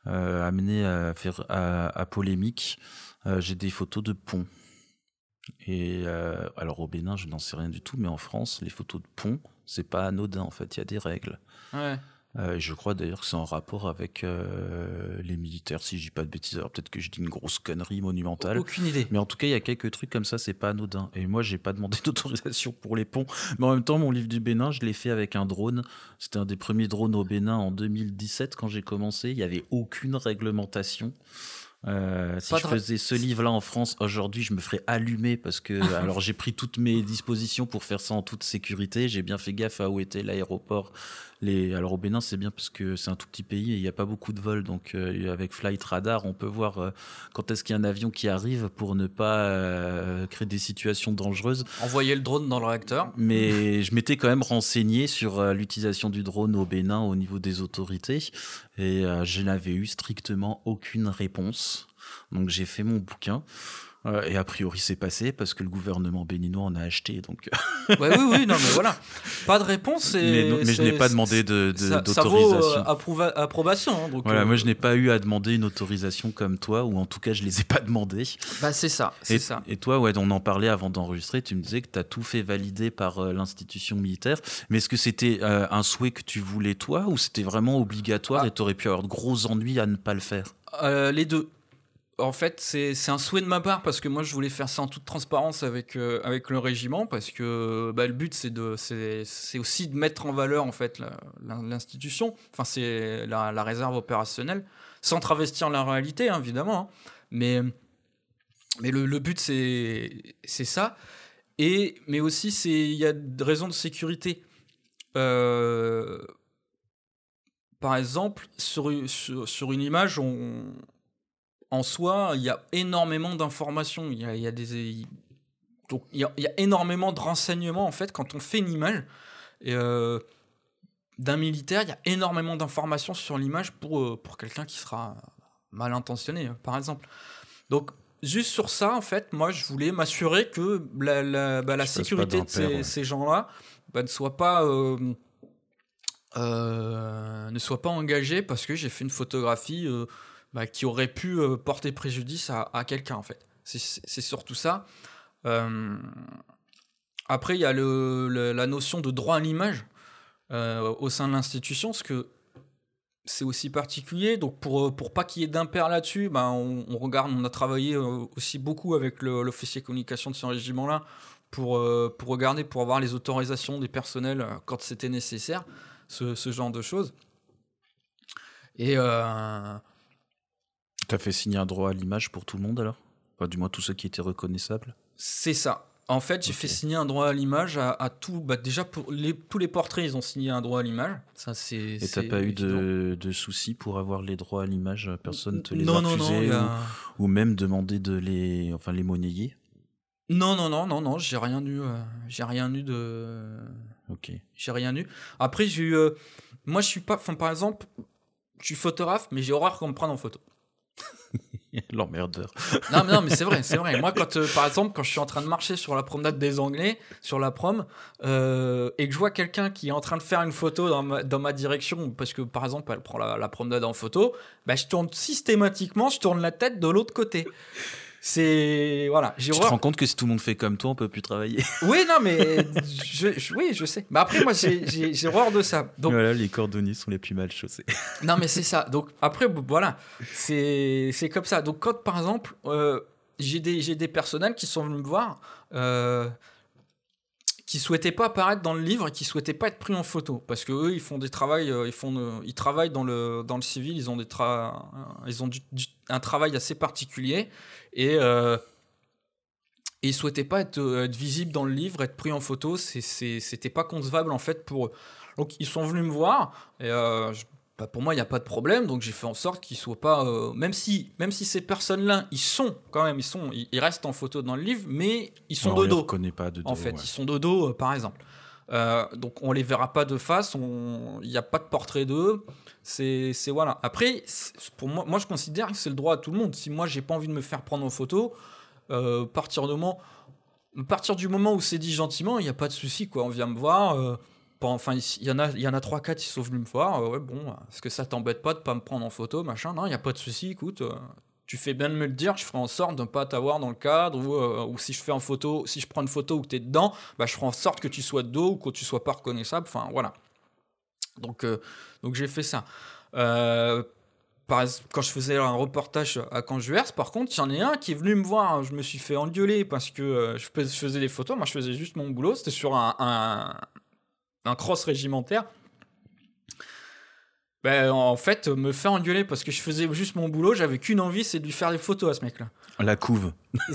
amener à faire à, polémique. j'ai des photos de ponts. Et alors au Bénin, je n'en sais rien du tout, mais en France, les photos de ponts, c'est pas anodin en fait. Il y a des règles. Ouais. Euh, je crois d'ailleurs que c'est en rapport avec euh, les militaires, si je dis pas de bêtises. Alors peut-être que je dis une grosse connerie monumentale. Aucune idée. Mais en tout cas, il y a quelques trucs comme ça, c'est pas anodin. Et moi, j'ai pas demandé d'autorisation pour les ponts. Mais en même temps, mon livre du Bénin, je l'ai fait avec un drone. C'était un des premiers drones au Bénin en 2017 quand j'ai commencé. Il y avait aucune réglementation. Euh, si je faisais ce livre-là en France aujourd'hui, je me ferais allumer parce que alors j'ai pris toutes mes dispositions pour faire ça en toute sécurité. J'ai bien fait gaffe à où était l'aéroport. Les alors au Bénin c'est bien parce que c'est un tout petit pays et il n'y a pas beaucoup de vols donc euh, avec Flight Radar on peut voir euh, quand est-ce qu'il y a un avion qui arrive pour ne pas euh, créer des situations dangereuses. Envoyer le drone dans le réacteur. Mais je m'étais quand même renseigné sur l'utilisation du drone au Bénin au niveau des autorités et je n'avais eu strictement aucune réponse. Donc j'ai fait mon bouquin. Euh, et a priori, c'est passé parce que le gouvernement béninois en a acheté. Donc... oui, oui, non, mais voilà. Pas de réponse. Et mais, je n'ai pas demandé d'autorisation. De, ça, vaut, euh, approbation. Hein, donc, voilà, moi, je n'ai pas eu à demander une autorisation comme toi, ou en tout cas, je les ai pas demandées. Bah, c'est ça, c'est ça. Et toi, ouais, on en parlait avant d'enregistrer, tu me disais que tu as tout fait valider par l'institution militaire. Mais est-ce que c'était un souhait que tu voulais toi, ou c'était vraiment obligatoire ah. et tu aurais pu avoir de gros ennuis à ne pas le faire? Les deux en fait, c'est un souhait de ma part parce que moi, je voulais faire ça en toute transparence avec, euh, avec le régiment parce que bah, le but, c'est aussi de mettre en valeur en fait l'institution. Enfin, c'est la, réserve opérationnelle, sans travestir la réalité, hein, évidemment. Hein. Mais, mais le, but, c'est ça. Et, mais aussi, il y a des raisons de sécurité. Euh, par exemple, sur, sur, une image, on, en soi, il y a énormément d'informations. Il y a, des. Donc, il y, a, énormément de renseignements, en fait, quand on fait une image. Euh, d'un militaire, il y a énormément d'informations sur l'image pour, euh, pour quelqu'un qui sera mal intentionné, par exemple. Donc, juste sur ça, en fait, moi, je voulais m'assurer que la, la, bah, sécurité de ces, gens-là bah, ne soit pas. Euh, ne soit pas engagée parce que j'ai fait une photographie bah, qui aurait pu euh, porter préjudice à, quelqu'un, en fait. C'est surtout ça. Euh, après, il y a le, la notion de droit à l'image euh, au sein de l'institution, parce que c'est aussi particulier. Donc, pour, pour pas qu'il y ait d'impair là-dessus, bah, on, regarde, on a travaillé aussi beaucoup avec l'officier communication de ce régiment-là pour, pour regarder, pour avoir les autorisations des personnels quand c'était nécessaire, ce, genre de choses. Et as fait signer un droit à l'image pour tout le monde alors? Enfin, Du moins tous ceux qui étaient reconnaissables C'est ça. En fait, j'ai fait signer un droit à l'image à, tout. Bah, déjà, pour les, tous les portraits, ils ont signé un droit à l'image. Ça, c'est. Et t'as pas eu de, de, soucis pour avoir les droits à l'image Personne te les a refusés ou, même demander de les, enfin, les monnayer? Non, non, non, non, non. J'ai rien eu. Euh, j'ai rien eu de. Ok. J'ai rien eu. Après, j'ai eu. Euh, moi, je suis pas. Enfin, par exemple, je suis photographe, mais j'ai horreur qu'on me prenne en photo. L'emmerdeur. non, mais non, mais c'est vrai, c'est vrai. Moi, quand, euh, par exemple, quand je suis en train de marcher sur la promenade des Anglais, sur la prom, euh, et que je vois quelqu'un qui est en train de faire une photo dans ma, dans ma direction, parce que par exemple, elle prend la, promenade en photo, bah, je tourne systématiquement, je tourne la tête de l'autre côté. C'est voilà. Tu te rends compte que si tout le monde fait comme toi, on peut plus travailler. Oui, non, mais je, oui, je sais. Mais après, moi, j'ai horreur de ça. Donc voilà, les cordonniers sont les plus mal chaussés. non, mais c'est ça. Donc après, voilà, c'est comme ça. Donc quand par exemple, euh, j'ai des, j'ai des personnels qui sont venus me voir, euh, qui souhaitaient pas apparaître dans le livre et qui souhaitaient pas être pris en photo. Parce que eux, ils font des travails, euh, ils, font, euh, ils travaillent dans le, dans le civil, ils ont, des tra- ils ont du- un travail assez particulier. Et. euh, ils souhaitaient pas être, euh, être visibles dans le livre, être pris en photo. C'était pas concevable en fait pour eux. Donc ils sont venus me voir et euh, je- bah, pour moi il n'y a pas de problème. Donc j'ai fait en sorte qu'ils soient pas, euh, même si même si ces personnes-là, ils sont quand même, ils sont, ils, ils restent en photo dans le livre, mais ils sont on de les dos reconnaît pas de dos. en fait. ouais. Ils sont de dos, euh, par exemple. Euh, donc on les verra pas de face, on- il n'y a pas de portrait d'eux. C'est voilà. Après, pour moi, moi je considère que c'est le droit à tout le monde. Si moi j'ai pas envie de me faire prendre en photo, partir de moment, à partir du moment où c'est dit gentiment, il n'y a pas de souci quoi. On vient me voir. Enfin, il y en a, il y en a trois quatre qui sont venus me voir. euh, ouais, bon, est-ce que ça t'embête pas de pas me prendre en photo, machin? Non, il y a pas de souci. Écoute, euh, tu fais bien de me le dire. Je ferai en sorte de ne pas t'avoir dans le cadre ou, euh, ou si je fais en photo, si je prends une photo où tu es dedans, bah, je ferai en sorte que tu sois de dos ou que tu sois pas reconnaissable. Enfin, voilà. Donc, donc j'ai fait ça. Par quand je faisais un reportage à Canjuers, par contre, il y en a un qui est venu me voir. Je me suis fait engueuler parce que je, fais- je faisais des photos. Moi, je faisais juste mon boulot. C'était sur un, un cross régimentaire. Ben, en fait, me faire engueuler parce que je faisais juste mon boulot, j'avais qu'une envie, c'est de lui faire des photos à ce mec-là. La couve.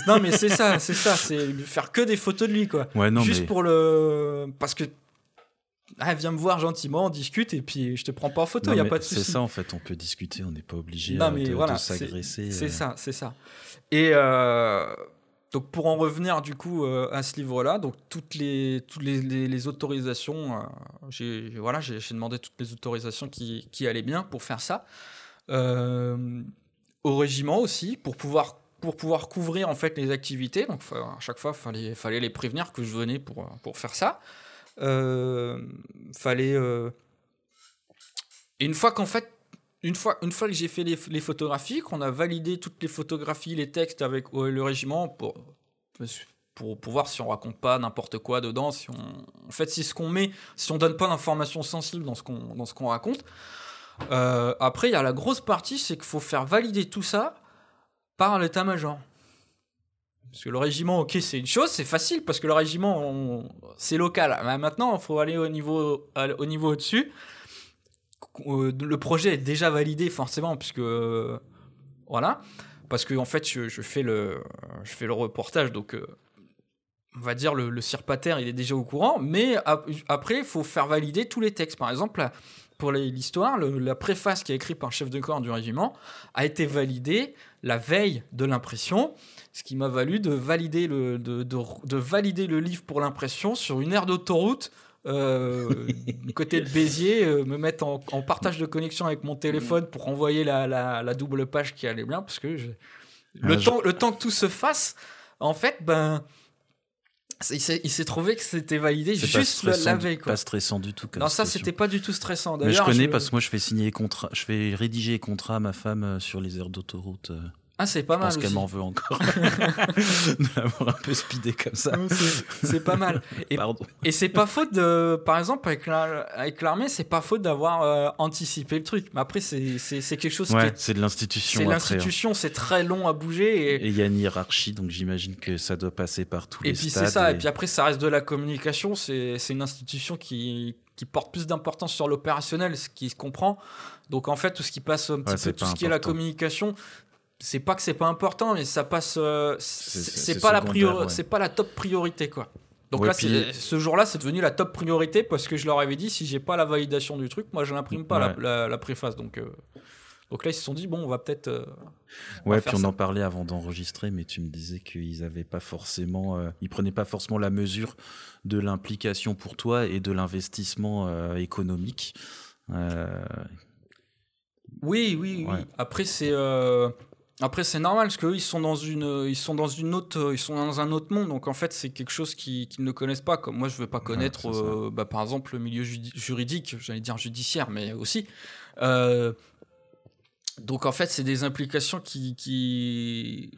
Non, mais c'est ça, c'est ça, c'est lui faire que des photos de lui, quoi. Ouais, non, juste mais. pour le. Parce que. Ah, viens me voir gentiment, on discute et puis je te prends pas en photo, il a pas de C'est souci. ça en fait, on peut discuter, on n'est pas obligé Non, euh, mais de, voilà, de c'est- s'agresser. C'est euh. ça, c'est ça. Et euh, donc pour en revenir du coup euh, à ce livre-là, donc toutes les toutes les, autorisations, euh, j'ai voilà, demandé toutes les autorisations qui, qui allaient bien pour faire ça. Euh, au régiment aussi pour pouvoir pour pouvoir couvrir en fait les activités. Donc à chaque fois fallait fallait les prévenir que je venais pour pour faire ça. Fallait et une fois qu'en fait une fois, une fois que j'ai fait les, photographies, qu'on a validé toutes les photographies, les textes avec le régiment pour, pour, voir si on raconte pas n'importe quoi dedans, si on, en fait, si ce qu'on met, si on donne pas d'informations sensibles dans ce qu'on, dans raconte. Euh, après, il y a la grosse partie, c'est qu'il faut faire valider tout ça par l'état-major. Parce que le régiment, ok, c'est une chose, c'est facile parce que le régiment, c'est local. Mais maintenant, il faut aller au niveau, au niveau au-dessus. Euh, le projet est déjà validé forcément puisque euh, voilà. Parce que en fait je, fais le je fais le reportage donc euh, on va dire le, le cirpataire il est déjà au courant mais ap- après il faut faire valider tous les textes. Par exemple pour l'histoire la préface qui est écrite par le chef de corps du régiment a été validée la veille de l'impression ce qui m'a valu de valider le de- de valider le livre pour l'impression sur une aire d'autoroute euh, du côté de Béziers, euh, me mettre en, en partage de connexion avec mon téléphone pour envoyer la, la- la double page qui allait bien, parce que je- le, Ah, je- le temps que tout se fasse, en fait, ben, il s'est- trouvé que c'était validé juste la, la veille. Quoi. pas stressant du tout. Comme Non, ça, c'était pas du tout stressant. Mais je connais parce que moi je fais signer les contrats, je fais rédiger les contrats à ma femme euh, sur les aires d'autoroute. Ah, c'est pas Je mal pense qu'elle m'en veut encore de l'avoir un peu speedé comme ça. C'est- pas mal. Et. Et c'est pas faute de, par exemple, avec la- avec l'armée, c'est pas faute d'avoir euh, anticipé le truc. Mais après, c'est quelque chose qui Ouais, est. c'est de l'institution C'est hein. l'institution, c'est très long à bouger. Et, Et il y a une hiérarchie, donc j'imagine que ça doit passer par tous et les puis stades. c'est ça. Et... puis après, ça reste de la communication. C'est une institution qui, qui porte plus d'importance sur l'opérationnel, ce qui se comprend. Donc en fait, tout ce qui passe un petit Ouais, peu, tout ce qui est la communication, c'est pas que c'est pas important, mais ça passe. euh, C'est- pas la priori- ouais. c'est pas la top priorité quoi. Donc Ouais, là, puis- ce jour-là, c'est devenu la top priorité parce que je leur avais dit si j'ai pas la validation du truc, moi je n'imprime pas la, Ouais. la- la préface. Donc, euh, donc là, ils se sont dit bon, on va peut-être. euh, Ouais, puis on ça. en parlait avant d'enregistrer, mais tu me disais qu'ils avaient pas forcément, euh, ils prenaient pas forcément la mesure de l'implication pour toi et de l'investissement économique. Oui, oui, oui. Après, c'est. Euh, Après, c'est normal parce qu'eux, ils sont dans une, ils sont dans une autre, ils sont dans un autre monde. Donc, en fait, c'est quelque chose qu'ils qu'ils ne connaissent pas. Comme moi, je veux pas connaître, euh, bah, par exemple, le milieu juridique, j'allais dire judiciaire, mais aussi. Euh, donc, en fait, c'est des implications qui, qui...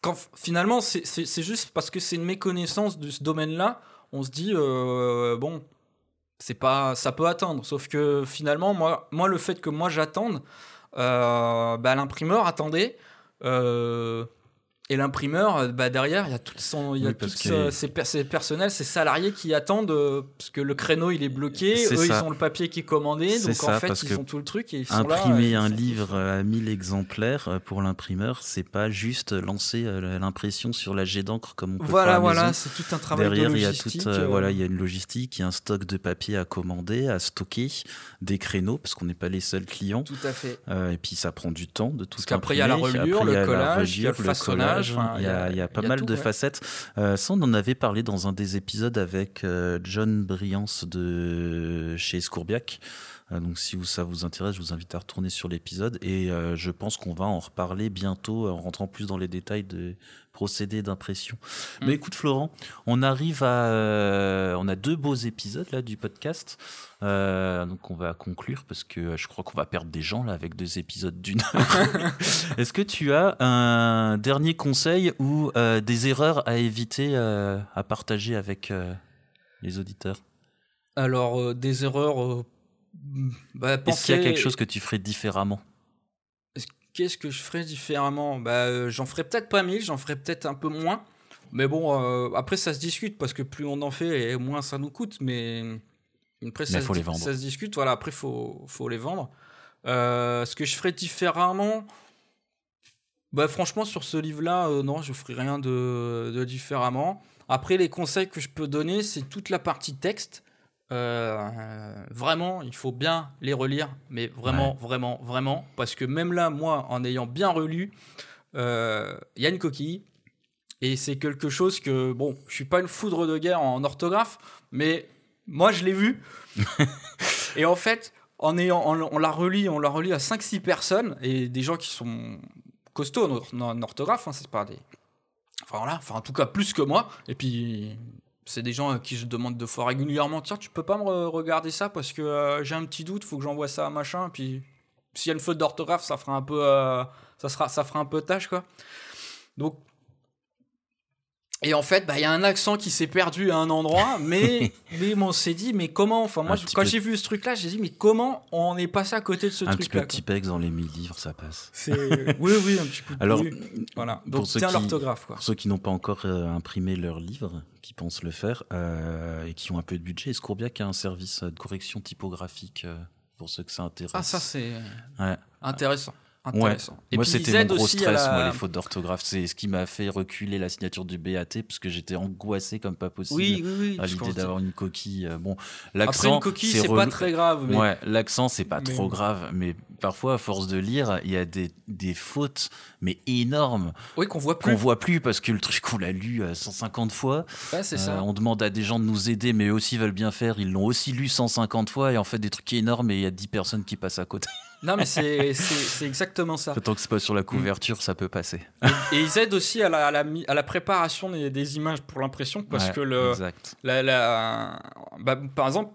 Quand, finalement, c'est- juste parce que c'est une méconnaissance de ce domaine-là. On se dit, euh, bon, c'est pas, ça peut attendre. Sauf que finalement, moi, moi le fait que moi j'attende, euh, bah, l'imprimeur attendait. Et l'imprimeur, euh, bah derrière, il y a tout son, il y a Oui, tout parce ce- que- ses, per- ses personnels, ses salariés qui attendent euh, parce que le créneau il est bloqué, eux ça. ils ont le papier qui est commandé, donc ça, en fait ils ont tout le truc et ils sont là. Imprimer un ils livre à 1000 exemplaires euh, pour l'imprimeur, c'est pas juste lancer l'impression sur la jet d'encre comme on peut Voilà, faire à voilà, c'est tout un travail Derrière, de il y a logistique. toute, euh, voilà, il y a une logistique, il y a un stock de papier à commander, à stocker, des créneaux parce qu'on n'est pas les seuls clients. Tout à fait. Euh, et puis ça prend du temps de tout Parce qu'après, il y a la reliure, il y le a il y a y y pas mal tout, de ouais. facettes. Euh, ça, on en avait parlé dans un des épisodes avec euh, John Briance de chez Scourbiac. Euh, donc si vous, ça vous intéresse, je vous invite à retourner sur l'épisode. Et euh, je pense qu'on va en reparler bientôt en rentrant plus dans les détails de procédés d'impression. Mm. Mais écoute Florent, on arrive à... euh, on a deux beaux épisodes là du podcast. Euh, donc on va conclure parce que euh, je crois qu'on va perdre des gens là avec deux épisodes d'une heure. Est-ce que tu as un dernier conseil ou euh, des erreurs à éviter euh, à partager avec euh, les auditeurs? Alors, euh, des erreurs. euh, bah, Est-ce qu'il y a quelque chose que tu ferais différemment? Qu'est-ce que je ferais différemment? Bah, euh, J'en ferais peut-être pas mille, j'en ferais peut-être un peu moins. Mais bon, euh, après, ça se discute parce que plus on en fait et moins ça nous coûte. Mais après, ça, Mais se, les vendre. ça se discute. Voilà, après, il faut, faut les vendre. Euh, ce que je ferais différemment? Bah, franchement, sur ce livre-là, euh, non, je ferai rien de, de différemment. Après, les conseils que je peux donner, c'est toute la partie texte. Euh, vraiment, il faut bien les relire, mais vraiment, vraiment, vraiment, parce que même là, moi, en ayant bien relu, euh, il y a une coquille, et c'est quelque chose que, bon, je suis pas une foudre de guerre en orthographe, mais moi, je l'ai vu, et en fait, en ayant, on, on l'a relit, on l'a relit à 5-6 personnes, et des gens qui sont costauds en, en orthographe, hein, c'est pas des... Enfin voilà, enfin en tout cas plus que moi, et puis c'est des gens à qui je demande deux fois régulièrement. Tiens tu peux pas me re- regarder ça parce que euh, j'ai un petit doute faut que j'envoie ça à machin puis s'il y a une faute d'orthographe ça fera un peu euh, ça sera ça fera un peu tâche quoi. Donc et en fait bah il y a un accent qui s'est perdu à un endroit mais mais on s'est dit mais comment enfin moi Un je- petit quand peu- j'ai vu ce truc là j'ai dit mais comment on est passé à côté de ce Un petit truc peu là de Tipex dans les 1000 livres, ça passe. oui oui un petit peu Alors, oui. voilà pour donc ceux tiens qui- l'orthographe quoi Pour ceux qui n'ont pas encore euh, imprimé leur livre, qui pensent le faire, euh, et qui ont un peu de budget, Scourbiac a un service de correction typographique euh, pour ceux que ça intéresse? ah ça c'est Ouais. intéressant Ouais. Et moi, c'était mon gros stress, la- moi, les fautes d'orthographe. C'est ce qui m'a fait reculer la signature du BAT, parce que j'étais angoissé comme pas possible Oui, oui, oui. à l'idée d'avoir une coquille. euh, Bon, l'accent, une coquille, c'est pas très grave. Mais... Ouais, l'accent, c'est pas mais- trop grave, mais parfois, à force de lire, il y a des, des fautes, mais énormes, Oui, qu'on voit plus. qu'on voit plus parce que le truc, on l'a lu euh, 150 fois. Ouais, c'est Euh, ça. on demande à des gens de nous aider, mais eux aussi veulent bien faire. Ils l'ont aussi lu 150 fois, et en fait, des trucs énormes, et il y a 10 personnes qui passent à côté. Non, mais c'est c'est- c'est exactement ça. Tant que c'est pas sur la couverture, ça peut passer. Et ils aident aussi à la, à la, mi- à la préparation des, des images pour l'impression, parce Ouais, que le, la- bah, par exemple,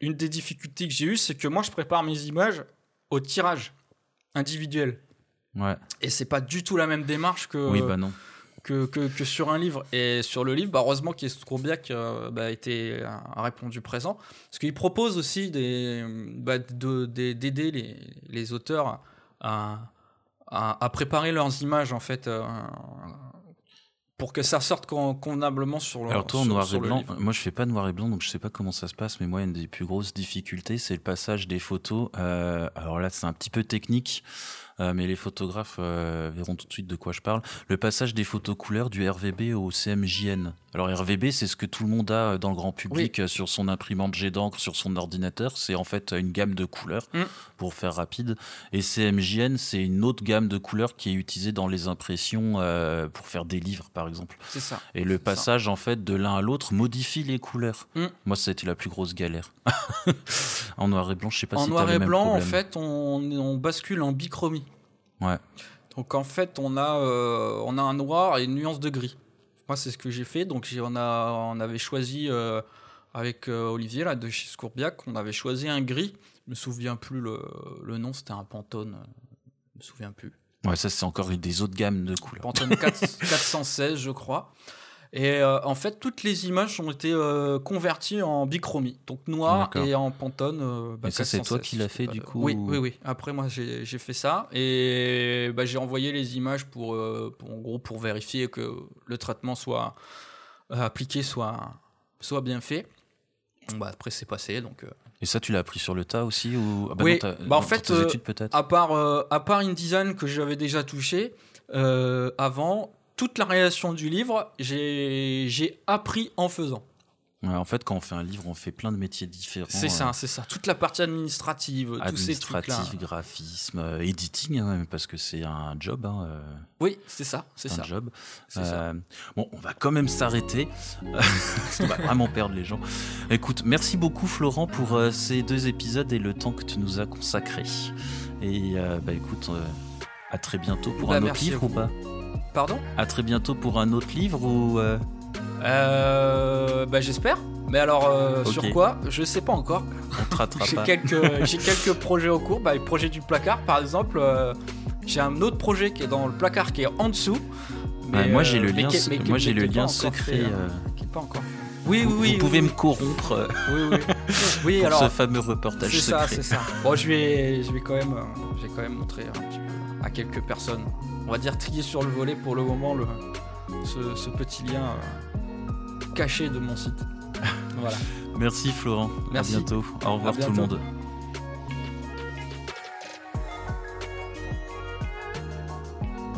une des difficultés que j'ai eues, c'est que moi, je prépare mes images au tirage individuel. Ouais. Et c'est pas du tout la même démarche que, oui, bah non. Que, que, que sur un livre. Et sur le livre, bah, heureusement qu'Escourbiac euh, bah, a, répondu présent. Parce qu'il propose aussi bah, de- d'aider les, les auteurs à, à, à préparer leurs images, en fait, euh, pour que ça sorte con- convenablement sur le Alors toi, en sur- noir sur et blanc, livre. moi je fais pas noir et blanc, donc je sais pas comment ça se passe, mais moi une des plus grosses difficultés, c'est le passage des photos. Euh, alors là, c'est un petit peu technique, euh, mais les photographes euh, verront tout de suite de quoi je parle. Le passage des photos couleurs du RVB au CMJN. Alors RVB, c'est ce que tout le monde a dans le grand public euh, sur son imprimante jet d'encre, sur son ordinateur. C'est en fait une gamme de couleurs, Mm. pour faire rapide. Et CMJN, c'est une autre gamme de couleurs qui est utilisée dans les impressions euh, pour faire des livres, par exemple. C'est ça. Et le ça. passage, en fait, de l'un à l'autre modifie les couleurs. Mm. Moi, ça a été la plus grosse galère. en noir et blanc, je sais pas en si noir t'as et blanc, en fait, on, on bascule en bichromie. Ouais. Donc en fait, on a, euh, on a un noir et une nuance de gris. Moi, c'est ce que j'ai fait. Donc on, a, on avait choisi euh, avec euh, Olivier là, de chez Scourbiac, on avait choisi un gris. Je me souviens plus le, le nom, c'était un Pantone. Je me souviens plus. Ouais, ça, c'est encore une des autres gammes de couleurs. Pantone 4 416, je crois. Et euh, en fait, toutes les images ont été euh, converties en bichromie, donc noir et en pantone. euh, bah, Et ça, c'est toi 416, qui l'as fait, du coup, Oui, ou- oui, oui. Après, moi, j'ai fait ça et bah, j'ai envoyé les images pour, euh, pour- en gros, pour vérifier que le traitement soit appliqué, soit, soit bien fait. Bon, bah, après, c'est passé, donc. Et ça, tu l'as appris sur le tas aussi ou... Ah bah Oui, non, bah, en dans fait, tes études peut-être? à part, à part InDesign que j'avais déjà touché avant, toute la réalisation du livre, j'ai appris en faisant. Ouais, En fait, quand on fait un livre, on fait plein de métiers différents. C'est euh, ça, c'est ça. Toute la partie administrative, tous ces trucs-là. administratif, graphisme, euh, editing, hein, parce que c'est un job. hein, euh, Oui, c'est ça, c'est un ça. job. c'est ça. Euh, bon, on va quand même s'arrêter. parce qu'on va vraiment perdre les gens. Écoute, merci beaucoup Florent pour euh, ces deux épisodes et le temps que tu nous as consacré. Et euh, bah écoute, euh, à très bientôt pour Bah, un autre livre ou pas? Pardon À très bientôt pour un autre livre ou euh, euh, Bah j'espère. Mais alors euh, sur quoi? Je sais pas encore. on J'ai quelques, j'ai quelques projets au cours. Bah, le projet du placard, par exemple. euh, j'ai un autre projet qui est dans le placard qui est en dessous. Ouais, mais, moi j'ai le lien, mais moi j'ai le lien secret. fait, hein. Qui est pas encore. Oui, vous, oui, oui. vous pouvez oui, me corrompre Oui, oui. Oui, pour alors. ce fameux reportage C'est ça, secret. c'est ça. Bon, je vais, je vais quand même, j'ai quand même montré à quelques personnes. On va dire trier sur le volet pour le moment le, ce, ce petit lien euh, caché de mon site. voilà. Merci Florent. Merci. À bientôt. Au revoir tout le monde.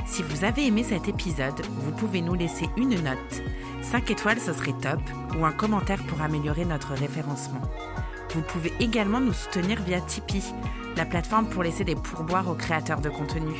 Si vous avez aimé cet épisode, vous pouvez nous laisser une note. 5 étoiles, ce serait top, ou un commentaire pour améliorer notre référencement. Vous pouvez également nous soutenir via Tipeee, la plateforme pour laisser des pourboires aux créateurs de contenu.